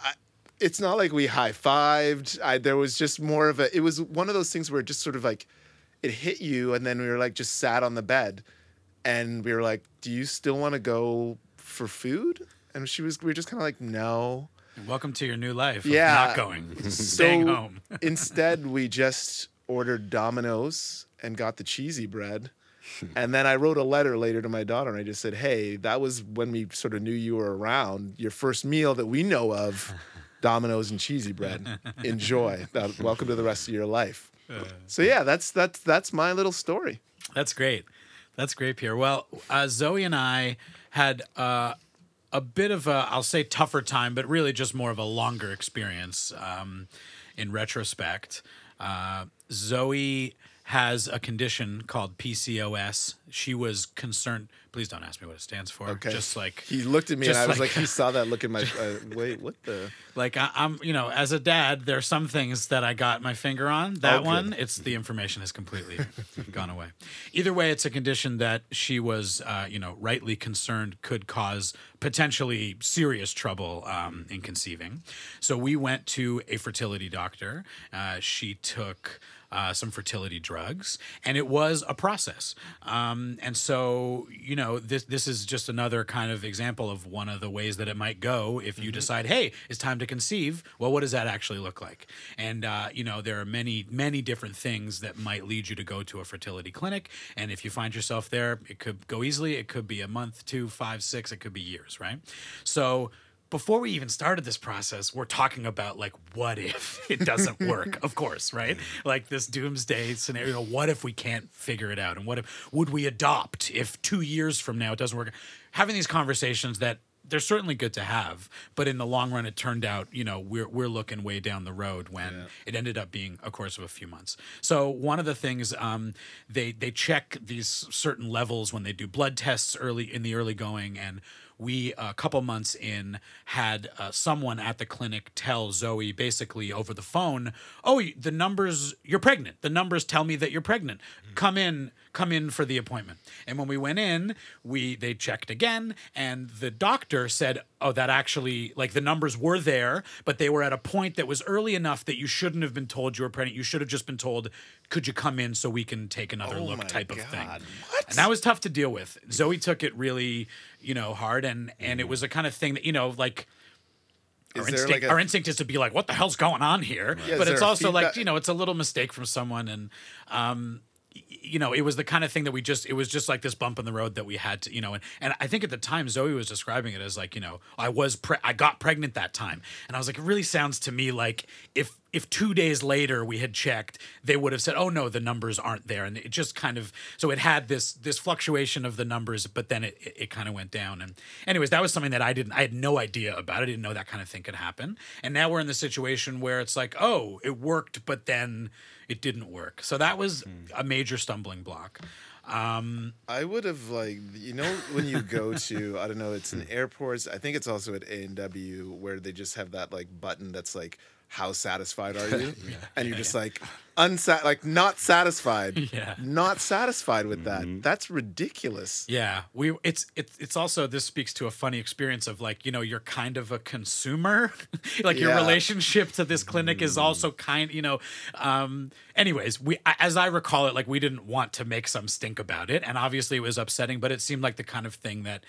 I, it's not like we high fived. There was just more of a, it was one of those things where it just sort of like, it hit you. And then we were like, just sat on the bed. And we were like, do you still want to go for food? And she was, we were just kind of like, no. Welcome to your new life. Yeah. Not going. Staying home. Instead, we just ordered Domino's and got the cheesy bread. And then I wrote a letter later to my daughter and I just said, Hey, that was when we sort of knew you were around. Your first meal that we know of, Domino's and cheesy bread. Enjoy. Uh, welcome to the rest of your life. So yeah, that's that's that's my little story. That's great. That's great, Pierre. Well, uh, Zoe and I had uh, a bit of a, I'll say tougher time, but really just more of a longer experience um, in retrospect. Uh, Zoe has a condition called PCOS. She was concerned. Please don't ask me what it stands for. Okay. Just like He looked at me and I was like- he saw that look in my uh, wait, what the like I, I'm, you know, as a dad, there are some things that I got my finger on. That Oh, one, it's the information has completely gone away. Either way, it's a condition that she was, uh, you know, rightly concerned could cause potentially serious trouble um, in conceiving. So we went to a fertility doctor. Uh, she took uh, some fertility drugs, and it was a process. Um, and so, you know, this this is just another kind of example of one of the ways that it might go if you decide, hey, it's time to conceive. Well, what does that actually look like? And uh, you know, there are many many different things that might lead you to go to a fertility clinic. And if you find yourself there, it could go easily. It could be a month, two, five, six. It could be years, right? So before we even started this process, we're talking about like, what if it doesn't work? of course, right? Like this doomsday scenario. What if we can't figure it out? And what if would we adopt if two years from now it doesn't work? Having these conversations that they're certainly good to have, but in the long run, it turned out, you know, we're we're looking way down the road when it ended up being a course of a few months. So one of the things um, they they check these certain levels when they do blood tests early in the early going, and we a couple months in had uh, someone at the clinic tell Zoe basically over the phone, "Oh, the numbers, you're pregnant. The numbers tell me that you're pregnant. Come in." Come in for the appointment. And when we went in, we they checked again and the doctor said, "Oh, that actually like the numbers were there, but they were at a point that was early enough that you shouldn't have been told you were pregnant. You should have just been told, "Could you come in so we can take another Oh look?" type of thing. What? And that was tough to deal with. Zoe took it really, you know, hard and and it was a kind of thing that, you know, like our instinct, like a our instinct is to be like, what the hell's going on here? Yeah, but it's also like, you know, it's a little mistake from someone. And, um, you know, it was the kind of thing that we just, it was just like this bump in the road that we had to, you know, and, and I think at the time Zoe was describing it as like, you know, I was, pre- I got pregnant that time. And I was like, it really sounds to me like if, if two days later we had checked, they would have said, "Oh no, the numbers aren't there," and it just kind of so it had this this fluctuation of the numbers, but then it it, it kind of went down. And anyways, that was something that I didn't I had no idea about. I didn't know that kind of thing could happen. And now we're in the situation where it's like, oh, it worked, but then it didn't work. So that was a major stumbling block. Um, I would have like you know when you go to I don't know it's in airports I think it's also at A and W where they just have that like button that's like how satisfied are you and you're just like unsat like not satisfied. Yeah. not satisfied with that. That's ridiculous. Yeah, we it's it's it's also this speaks to a funny experience of like you know you're kind of a consumer, like your relationship to this clinic is also kind you know. Um, anyways, we as I recall it, like we didn't want to make some stink about it, and obviously it was upsetting, but it seemed like the kind of thing that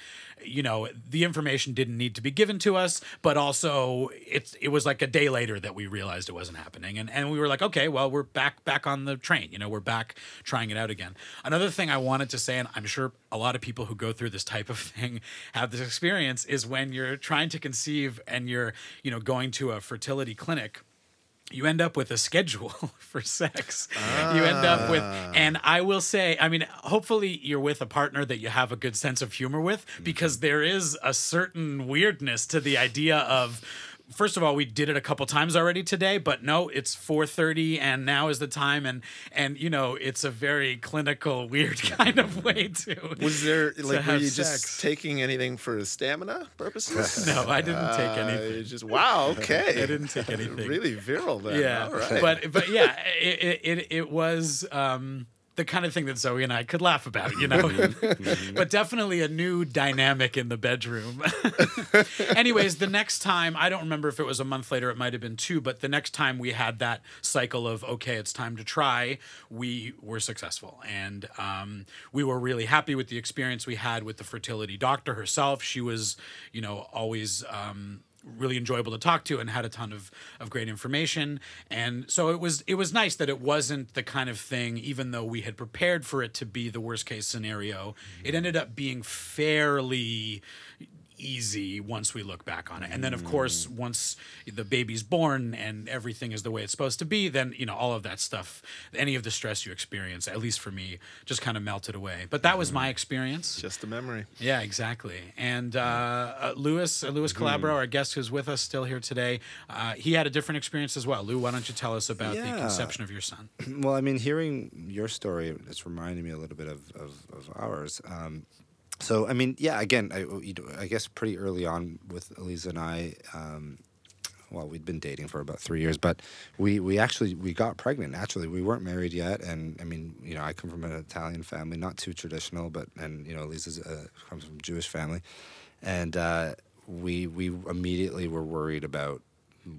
you know the information didn't need to be given to us, but also it's it was like a day later that we realized it wasn't happening, and and we were like, okay, well we're back back back on the train, you know, we're back trying it out again. Another thing I wanted to say, and I'm sure a lot of people who go through this type of thing have this experience, is when you're trying to conceive and you're you know going to a fertility clinic you end up with a schedule for sex. You end up with, ah. and I will say, I mean, hopefully you're with a partner that you have a good sense of humor with, because mm-hmm. there is a certain weirdness to the idea of. First of all, we did it a couple times already today, but no, it's 4:30 and now is the time and and you know, it's a very clinical weird kind of way to was there like were you sex. just taking anything for stamina purposes No, I didn't take Uh, anything. it's just wow okay I didn't take anything. really virile then yeah all right but but yeah it it, it, it was um the kind of thing that Zoe and I could laugh about, you know, but definitely a new dynamic in the bedroom. Anyways, the next time, I don't remember if it was a month later, it might have been two, but the next time we had that cycle of, okay, it's time to try, we were successful. And um, we were really happy with the experience we had with the fertility doctor herself. She was, you know, always. Um, really enjoyable to talk to and had a ton of, of great information. And so it was it was nice that it wasn't the kind of thing even though we had prepared for it to be the worst case scenario it ended up being fairly easy once we look back on it. And then of course once the baby's born and everything is the way it's supposed to be then you know all of that stuff any of the stress you experience at least for me just kind of melted away. But that was my experience. Just a memory. Yeah, exactly. And uh, uh, Lewis, uh, Lewis Calabro, our guest who's with us still here today, uh, he had a different experience as well. Lou, why don't you tell us about the conception of your son? Well, I mean, hearing your story, it's reminding me a little bit of, of, of ours. Um, so, I mean, yeah, again, I, I guess pretty early on with Eliza and I, um, well, we'd been dating for about three years, but we, we actually we got pregnant. Naturally, we weren't married yet, and I mean, you know, I come from an Italian family, not too traditional, but and you know, Eliza uh, comes from a Jewish family, and uh, we we immediately were worried about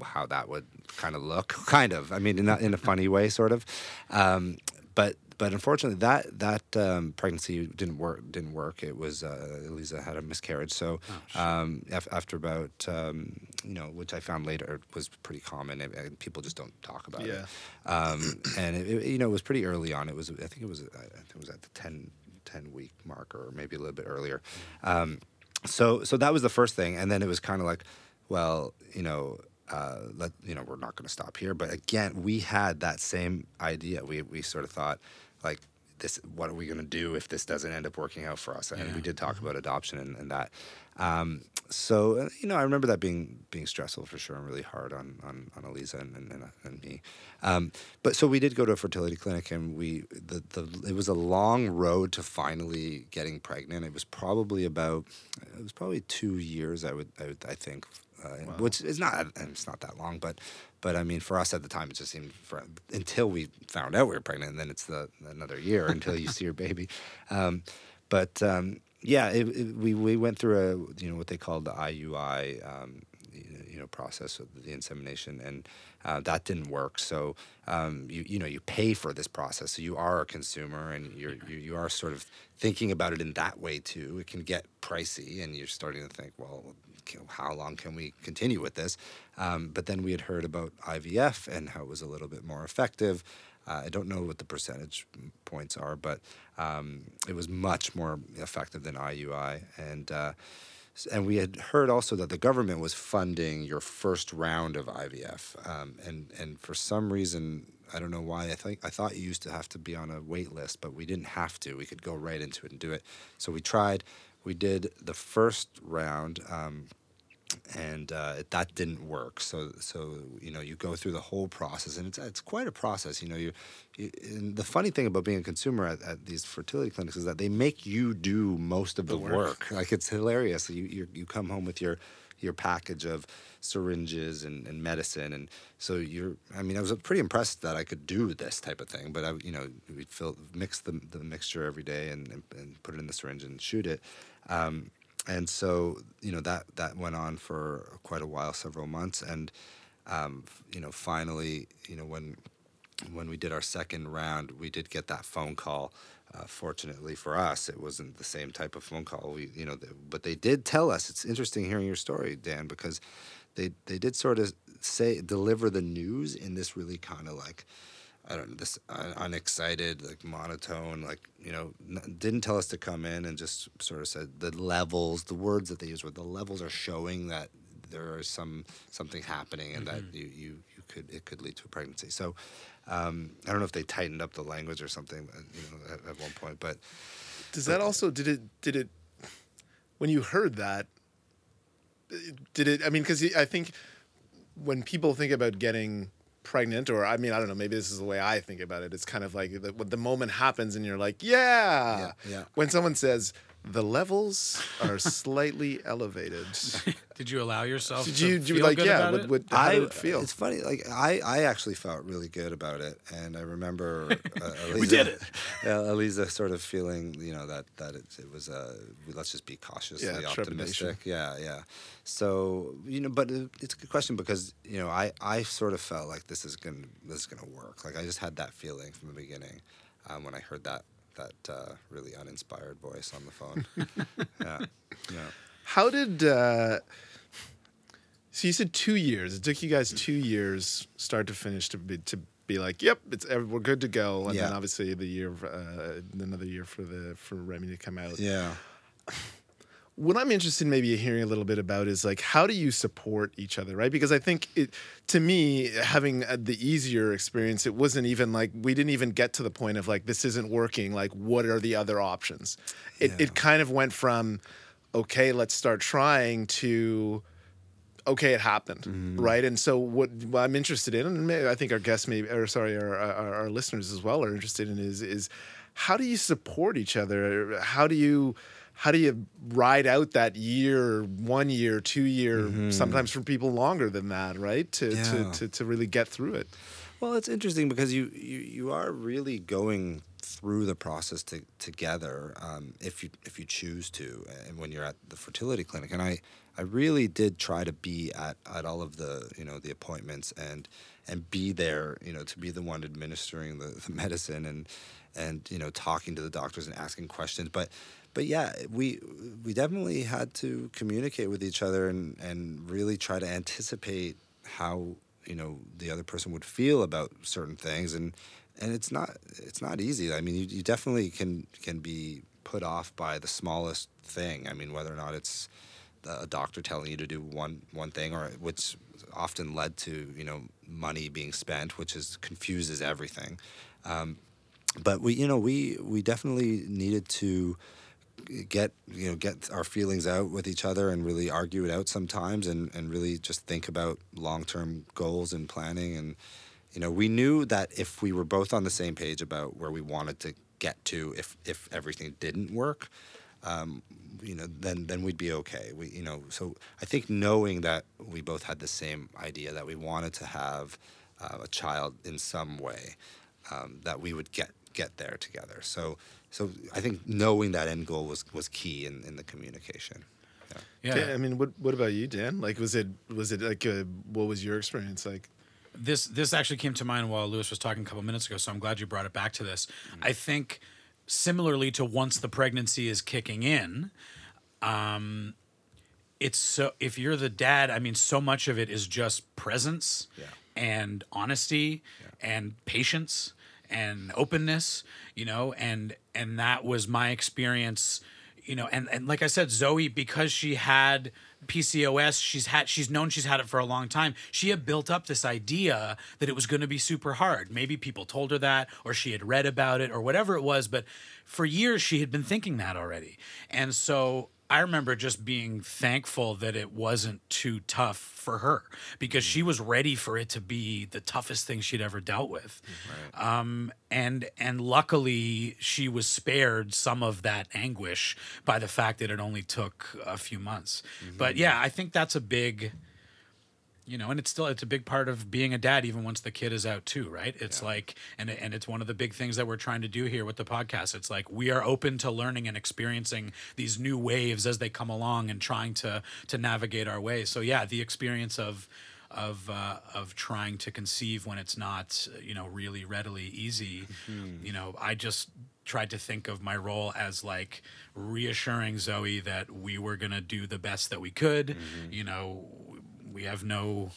how that would kind of look, kind of. I mean, in a, in a funny way, sort of. Um, but but unfortunately, that that um, pregnancy didn't work. Didn't work. It was uh, Eliza had a miscarriage. So um, af- after about um, you know, which I found later was pretty common, and, and people just don't talk about Yeah. it. Um, and it, it- you know, it was pretty early on. It was I think it was I think it was at the 10, 10 week mark or maybe a little bit earlier. Um, so so that was the first thing, and then it was kind of like, well, you know. Uh, let you know we're not going to stop here, but again, we had that same idea. We we sort of thought, like, this what are we going to do if this doesn't end up working out for us? And Yeah. we did talk about adoption and, and that. Um, so you know i remember that being being stressful for sure and really hard on on, on Eliza and, and, and, me. Um, but so we did go to a fertility clinic and we the, the it was a long road to finally getting pregnant. It was probably about it was probably two years i would i, would, I think uh, which is not it's not that long but but I mean, for us at the time, it just seemed for, until we found out we were pregnant, and then it's the another year until you see your baby. Um, but um, yeah, it, it, we we went through a you know what they called the IUI um, you know, process of the insemination, and uh, that didn't work. So um, you you know you pay for this process, so you are a consumer, and you're you, you are sort of thinking about it in that way too. It can get pricey, and you're starting to think, well, how long can we continue with this? Um, but then we had heard about IVF and how it was a little bit more effective. Uh, I don't know what the percentage points are, but um, it was much more effective than IUI. And uh, and we had heard also that the government was funding your first round of IVF. Um, and and for some reason, I don't know why. I think I thought you used to have to be on a wait list, but we didn't have to. We could go right into it and do it. So we tried. We did the first round. Um, and uh, that didn't work. So, so you know, you go through the whole process, and it's it's quite a process. You know, you, you and the funny thing about being a consumer at, at these fertility clinics is that they make you do most of the, work. Like it's hilarious. You, you you come home with your your package of syringes and, and medicine, and so you're. I mean, I was pretty impressed that I could do this type of thing. But I, you know, we'd fill mix the the mixture every day and, and, and put it in the syringe and shoot it. Um, and so you know that that went on for quite a while, several months, and um, you know finally, you know when when we did our second round, we did get that phone call. Uh, fortunately for us, it wasn't the same type of phone call. We, you know, th- but they did tell us. It's interesting hearing your story, Dan, because they they did sort of say deliver the news in this really kind of like I don't know, this un- unexcited, like monotone, like, you know, n- didn't tell us to come in and just sort of said the levels, the words that they used were the levels are showing that there is some something happening and that you, you, you could, it could lead to a pregnancy. So um, I don't know if they tightened up the language or something, uh, you know, at, at one point, but Does that also did it did it when you heard that did it I mean cuz I think when people think about getting pregnant or I mean I don't know maybe this is the way I think about it it's kind of like the, the moment happens and you're like yeah, Yeah, yeah. when someone says the levels are slightly elevated Did you allow yourself did to you, did you feel like good yeah about what, what, how I, did it feel It's funny. Like I, I actually felt really good about it, and I remember uh, Eliza, did it. Yeah, Eliza sort of feeling, you know, that that it, it was uh, let's just be cautiously Yeah, optimistic. Yeah, yeah. So you know, but it, it's a good question because you know, I, I sort of felt like this is gonna this is gonna work. Like I just had that feeling from the beginning um, when I heard that that uh, really uninspired voice on the phone. yeah, yeah. How did uh so you said two years. It took you guys two years, start to finish, to be to be like, yep, it's we're good to go. And then obviously the year, uh, another year for the for Remy to come out. Yeah. What I'm interested in maybe hearing a little bit about is like how do you support each other, right? Because I think it, to me, having uh, the easier experience, it wasn't even like we didn't even get to the point of like this isn't working. Like what are the other options? It Yeah. it kind of went from okay, let's start trying to okay, it happened, Mm-hmm. right? And so what, what I'm interested in, and maybe, I think our guests, maybe, or sorry, our, our, our listeners as well are interested in, is is how do you support each other? How do you how do you ride out that year, one year, two year, sometimes for people longer than that, right? To, to, Mm-hmm. To to really get through it. Well, it's interesting because you, you you are really going through the process to, together um, if you if you choose to, and when you're at the fertility clinic. And I I really did try to be at, at all of the you know the appointments and and be there you know to be the one administering the, the medicine and and you know talking to the doctors and asking questions but but yeah we we definitely had to communicate with each other and and really try to anticipate how you know the other person would feel about certain things. And and it's not it's not easy. I mean you, you definitely can can be put off by the smallest thing. I mean whether or not it's a doctor telling you to do one one thing or which often led to you know money being spent which is confuses everything. Um, but we you know we we definitely needed to get you know get our feelings out with each other and really argue it out sometimes and and really just think about long-term goals and planning and you know we knew that if we were both on the same page about where we wanted to get to if if everything didn't work um, you know then then we'd be okay we you know so i think knowing that we both had the same idea that we wanted to have uh, a child in some way um, that we would get get there together. So so I think knowing that end goal was was key in, in the communication. Yeah. Dan, I mean, what what about you, Dan? Like, was it was it like a, what was your experience like? this this actually came to mind while Lewis was talking a couple minutes ago, so I'm glad you brought it back to this. I think similarly to once the pregnancy is kicking in, um, it's so if you're the dad, I mean, so much of it is just presence Yeah. and honesty and patience and openness, you know, and and that was my experience, you know, and and like I said, Zoe, because she had PCOS, she's had she's known she's had it for a long time. She had built up this idea that it was going to be super hard. Maybe people told her that or she had read about it or whatever it was, but for years she had been thinking that already. And so I remember just being thankful that it wasn't too tough for her because she was ready for it to be the toughest thing she'd ever dealt with. Um, and and luckily she was spared some of that anguish by the fact that it only took a few months. But yeah, I think that's a big you know, and it's still it's a big part of being a dad even once the kid is out too, right? It's like and and it's one of the big things that we're trying to do here with the podcast. It's like we are open to learning and experiencing these new waves as they come along and trying to to navigate our way. So yeah, the experience of of uh, of trying to conceive when it's not you know really readily easy you know i just tried to think of my role as like reassuring zoe that we were going to do the best that we could you know we have no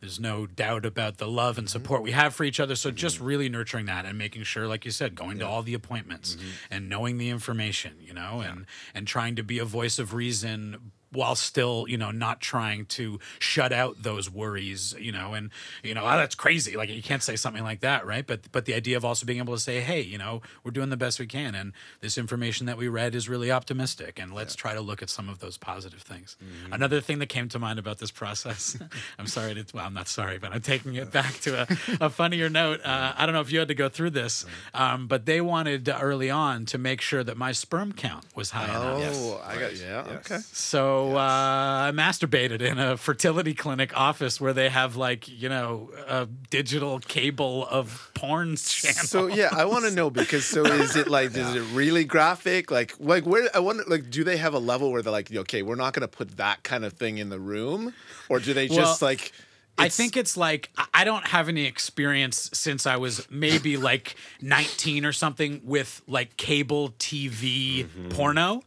there's no doubt about the love and mm-hmm. support we have for each other. So just mm-hmm. really nurturing that and making sure like you said going to all the appointments mm-hmm. and knowing the information you know and and trying to be a voice of reason while still you know not trying to shut out those worries you know and you know oh, that's crazy. Like you can't say something like that right? But but the idea of also being able to say hey you know we're doing the best we can and this information that we read is really optimistic and let's try to look at some of those positive things. Another thing that came to mind about this process i'm sorry to well i'm not sorry but i'm taking it back to a, a funnier note. Uh, i don't know if you had to go through this um, but they wanted early on to make sure that my sperm count was high enough. Oh, I got yeah. Okay. so uh, I masturbated in a fertility clinic office where they have like you know a digital cable of porn channels. So yeah, I want to know because so is it like is it really graphic? Like like where I wonder like do they have a level where they're like okay we're not gonna put that kind of thing in the room or do they just Well, like I think it's like I- I don't have any experience since I was maybe like 19 or something with like cable TV Mm-hmm. porno.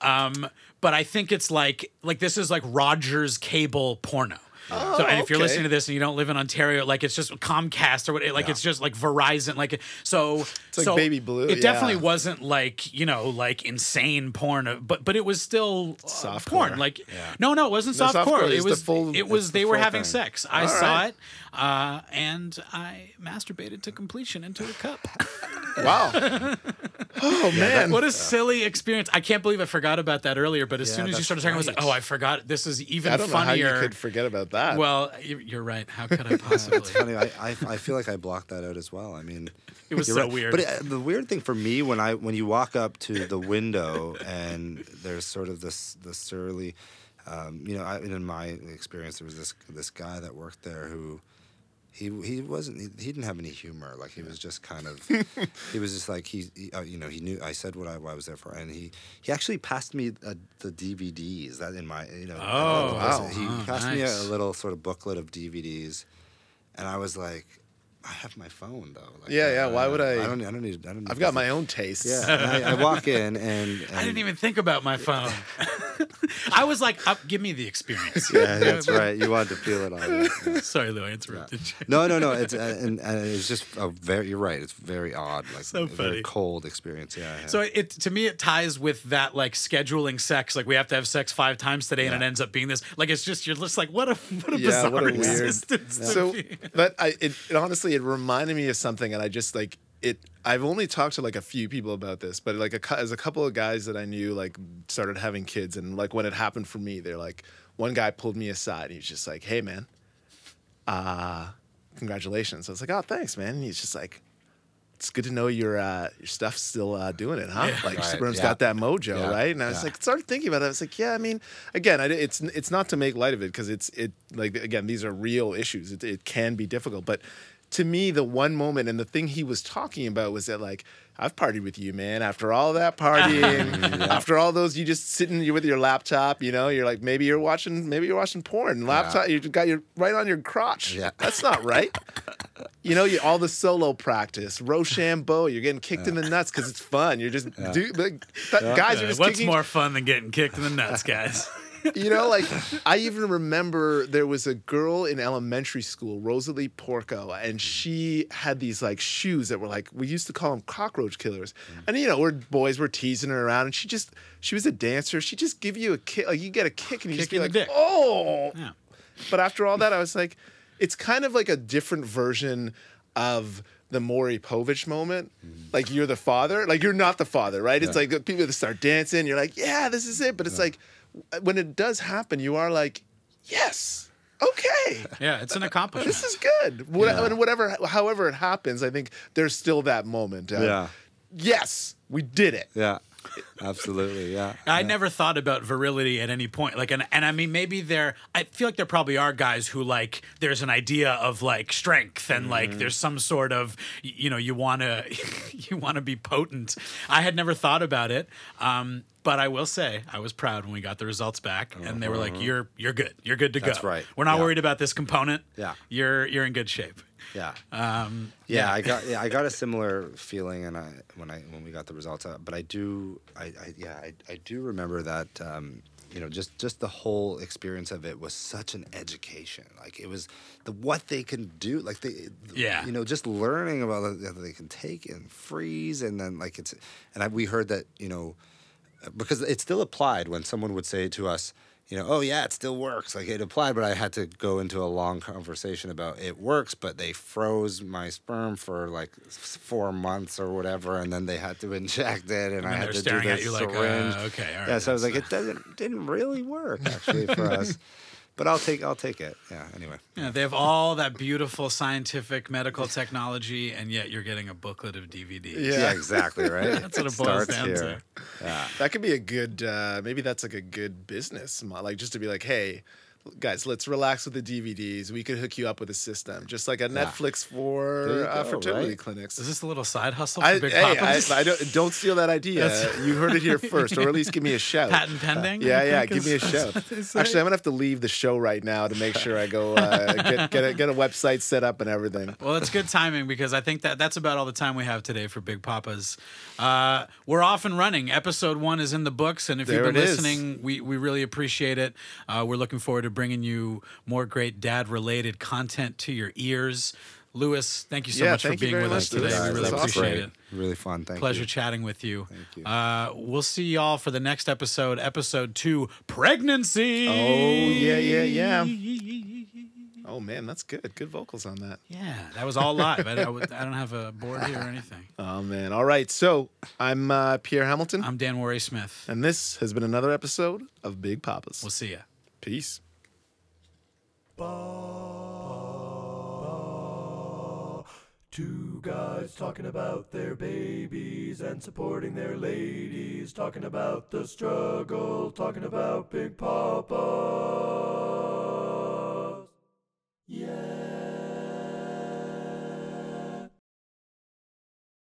Um, but I think it's like like this is like Rogers cable porno. So and if you're okay. listening to this and you don't live in Ontario, like it's just Comcast or what, like it's just like Verizon, like so. It's like Baby Blue, It definitely wasn't like you know like insane porn, but but it was still uh, Softcore. porn. Like no, no, it wasn't No, softcore. softcore It the was full- it was it's they the were having thing. sex. I All saw right. it, uh, and I masturbated to completion into a cup. wow. oh man. what a silly experience! I can't believe I forgot about that earlier. But as Yeah, soon as you started talking, I was like, "Oh, I forgot. This is even I don't know funnier." how you could forget about that. Well, you- you're right. How could I possibly? It's funny. I, I, I feel like I blocked that out as well. I mean, It was so right. weird. But uh, the weird thing for me when I when you walk up to the window and there's sort of this the surly, um, you know, I, in my experience, there was this this guy that worked there who he he wasn't he, he didn't have any humor. Like he was just kind of he was just like he, he uh, you know he knew I said what I, what I was there for, and he he actually passed me uh, the DVDs that in my you know Oh, wow. he Oh, passed me a, a little sort of booklet of DVDs, and I was like. I have my phone though. Like, Yeah, yeah, uh, why would I- I don't. I don't need. I don't. Need I've got my own tastes. Yeah, I, I walk in and, and I didn't even think about my phone. I was like, uh, give me the experience. Yeah, that's right. You wanted to feel it on. it. Yeah. Sorry, Lou, I interrupted you. No, no, no. It's uh, and, and it's just a very. You're right. It's very odd. Like So a very funny. cold experience. Yeah. I. So it to me it ties with that like scheduling sex. Like we have to have sex five times today, and it ends up being this. Like it's just you're just like what a what a Yeah, bizarre what a weird- existence. to So, be. but I, it, it honestly, it reminded me of something, and I just like it. I've only talked to like a few people about this, but like a, as a couple of guys that I knew like started having kids, and like when it happened for me, they're like, one guy pulled me aside, and he's just like, "Hey, man, uh, congratulations." I was like, "Oh, thanks, man." And he's just like. It's good to know your uh, your stuff's still uh, doing it, huh? Yeah. Like Right, sperm's yeah. got that mojo, Yeah, right? And I was like, started thinking about it. I was like, yeah, I mean, again, I, it's it's not to make light of it because it's it like again, these are real issues. It, it can be difficult, but to me, the one moment and the thing he was talking about was that like I've partied with you, man. After all that partying, after all those, you just sitting you with your laptop. You know, you're like maybe you're watching maybe you're watching porn. Laptop, you got your right on your crotch. Yeah. that's not right. You know, you, all the solo practice, Rochambeau, you're getting kicked in the nuts because it's fun. You're just, do, the, th- guys are Uh, just what's kicking. more fun than getting kicked in the nuts, guys? You know, like I even remember there was a girl in elementary school, Rosalie Porco, and mm. she had these like shoes that were like we used to call them cockroach killers. Mm. And you know, we're boys were teasing her around, and she just she was a dancer. She just give you a kick, like you get a kick, and you just Kick be in like, dick. oh. Yeah. But after all that, I was like, it's kind of like a different version of the Maury Povich moment. Mm. Like you're the father, like you're not the father, right? It's like people that start dancing. You're like, yeah, this is it. But it's like when it does happen, you are like, yes, okay. Yeah, it's an accomplishment. This is good. What, Yeah. and Whatever, however it happens, I think there's still that moment. of, Yeah. Yes, we did it. Yeah. Absolutely. Yeah. I never thought about virility at any point. Like, and, and I mean, maybe there, I feel like there probably are guys who like, there's an idea of like strength and like there's some sort of, you know, you want to, you want to be potent. I had never thought about it. Um, but I will say, I was proud when we got the results back, and they were like, "You're you're good. You're good to That's go. right. We're not Yeah. worried about this component. Yeah. you're you're in good shape." Yeah. Um, Yeah, I got yeah, I got a similar feeling, and I when I when we got the results out. But I do, I, I yeah, I, I do remember that. Um, you know, just just the whole experience of it was such an education. Like it was the what they can do. Like they, Yeah. you know, just learning about that they can take and freeze, and then like it's, and I, we heard that you know, because it still applied when someone would say to us. You know, oh yeah, it still works. Like it applied, but I had to go into a long conversation about it works, but they froze my sperm for like four months or whatever, and then they had to inject it, and, I had to do at you like, uh, syringe. okay, all right, yeah, so I was like, it doesn't didn't really work actually for us, but I'll take I'll take it. Yeah. Anyway. Yeah, they have all that beautiful scientific medical technology, and yet you're getting a booklet of DVDs. Yeah. Yeah, exactly. Right. That's what it boils starts down here. to. Yeah. That could be a good. Uh, maybe that's like a good business, mo- like just to be like, hey, guys, let's relax with the DVDs. We could hook you up with a system, just like a Netflix There for you uh, go, fertility right? clinics. Is this a little side hustle for I, Big hey, I, I don't, don't steal that idea. You heard it here first, or at least give me a shout. Patent pending? Yeah, yeah. Give me a shout. that's what they say. Actually, I'm gonna have to leave the show right now to make sure I go uh, get get a, get a website set up and everything. Well, it's good timing because I think that that's about all the time we have today for Big Papas. Uh, we're off and running. Episode one is in the books, and if There you've been it is. listening, we, we really appreciate it. Uh, we're looking forward to bringing you more great dad related content to your ears. Lewis, thank you so Yeah, much for being with us today. Lewis. We really that was appreciate great. it. Really fun. Thank Pleasure you. chatting with you. Thank you. Uh, we'll see y'all for the next episode, episode two, pregnancy. Oh yeah, yeah, yeah. Oh man, that's good. Good vocals on that. Yeah, that was all live. I, I I don't have a board here or anything. Oh man. All right. So I'm uh, Pierre Hamilton, I'm Dan Worry Smith. and this has been another episode of Big Papas. We'll see ya. Peace. Two guys talking about their babies and supporting their ladies, talking about the struggle, talking about Big Papas. Yeah.